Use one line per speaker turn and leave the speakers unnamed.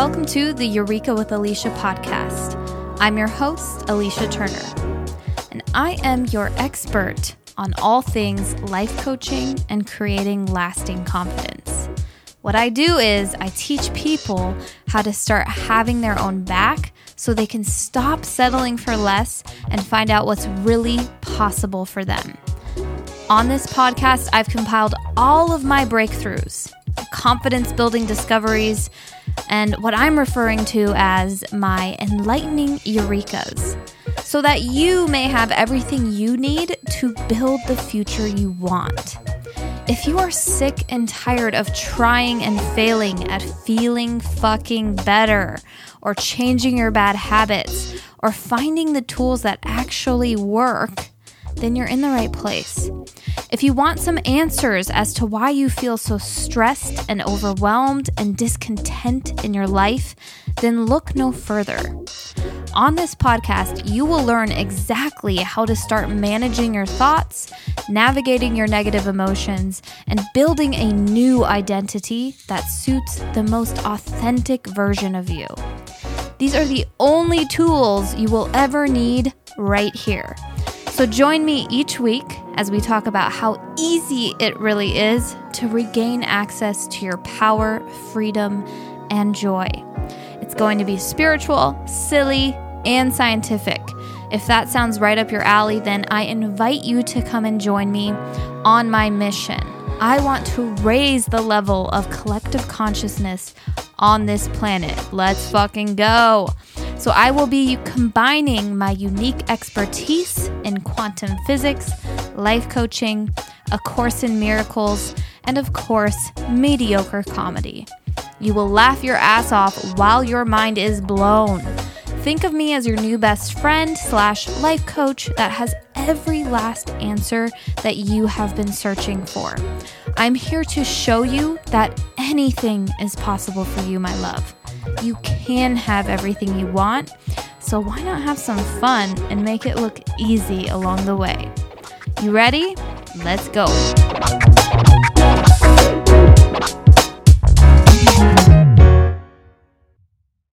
to the Eureka with Ellicia podcast. I'm your host, Ellicia Turner, and I am your expert on all things life coaching and creating lasting confidence. What I do is I teach people how to start having their own back so they can stop settling for less and find out what's really possible for them. On this podcast, I've compiled all of my breakthroughs, confidence building discoveries, and what I'm referring to as my enlightening eurekas, so that you may have everything you need to build the future you want. If you are sick and tired of trying and failing at feeling fucking better, or changing your bad habits, or finding the tools that actually work, then you're in the right place. If you want some answers as to why you feel so stressed and overwhelmed and discontent in your life, then look no further. On this podcast, you will learn exactly how to start managing your thoughts, navigating your negative emotions, and building a new identity that suits the most authentic version of you. These are the only tools you will ever need right here. So join me each week as we talk about how easy it really is to regain access to your power, freedom, and joy. It's going to be spiritual, silly, and scientific. If that sounds right up your alley, then I invite you to come and join me on my mission. I want to raise the level of collective consciousness on this planet. Let's fucking go. So, I will be combining my unique expertise in quantum physics, life coaching, A Course in Miracles, and of course, mediocre comedy. You will laugh your ass off while your mind is blown. Think of me as your new best friend slash life coach that has every last answer that you have been searching for. I'm here to show you that anything is possible for you, my love. You can have everything you want, so why not have some fun and make it look easy along the way? You ready? Let's go.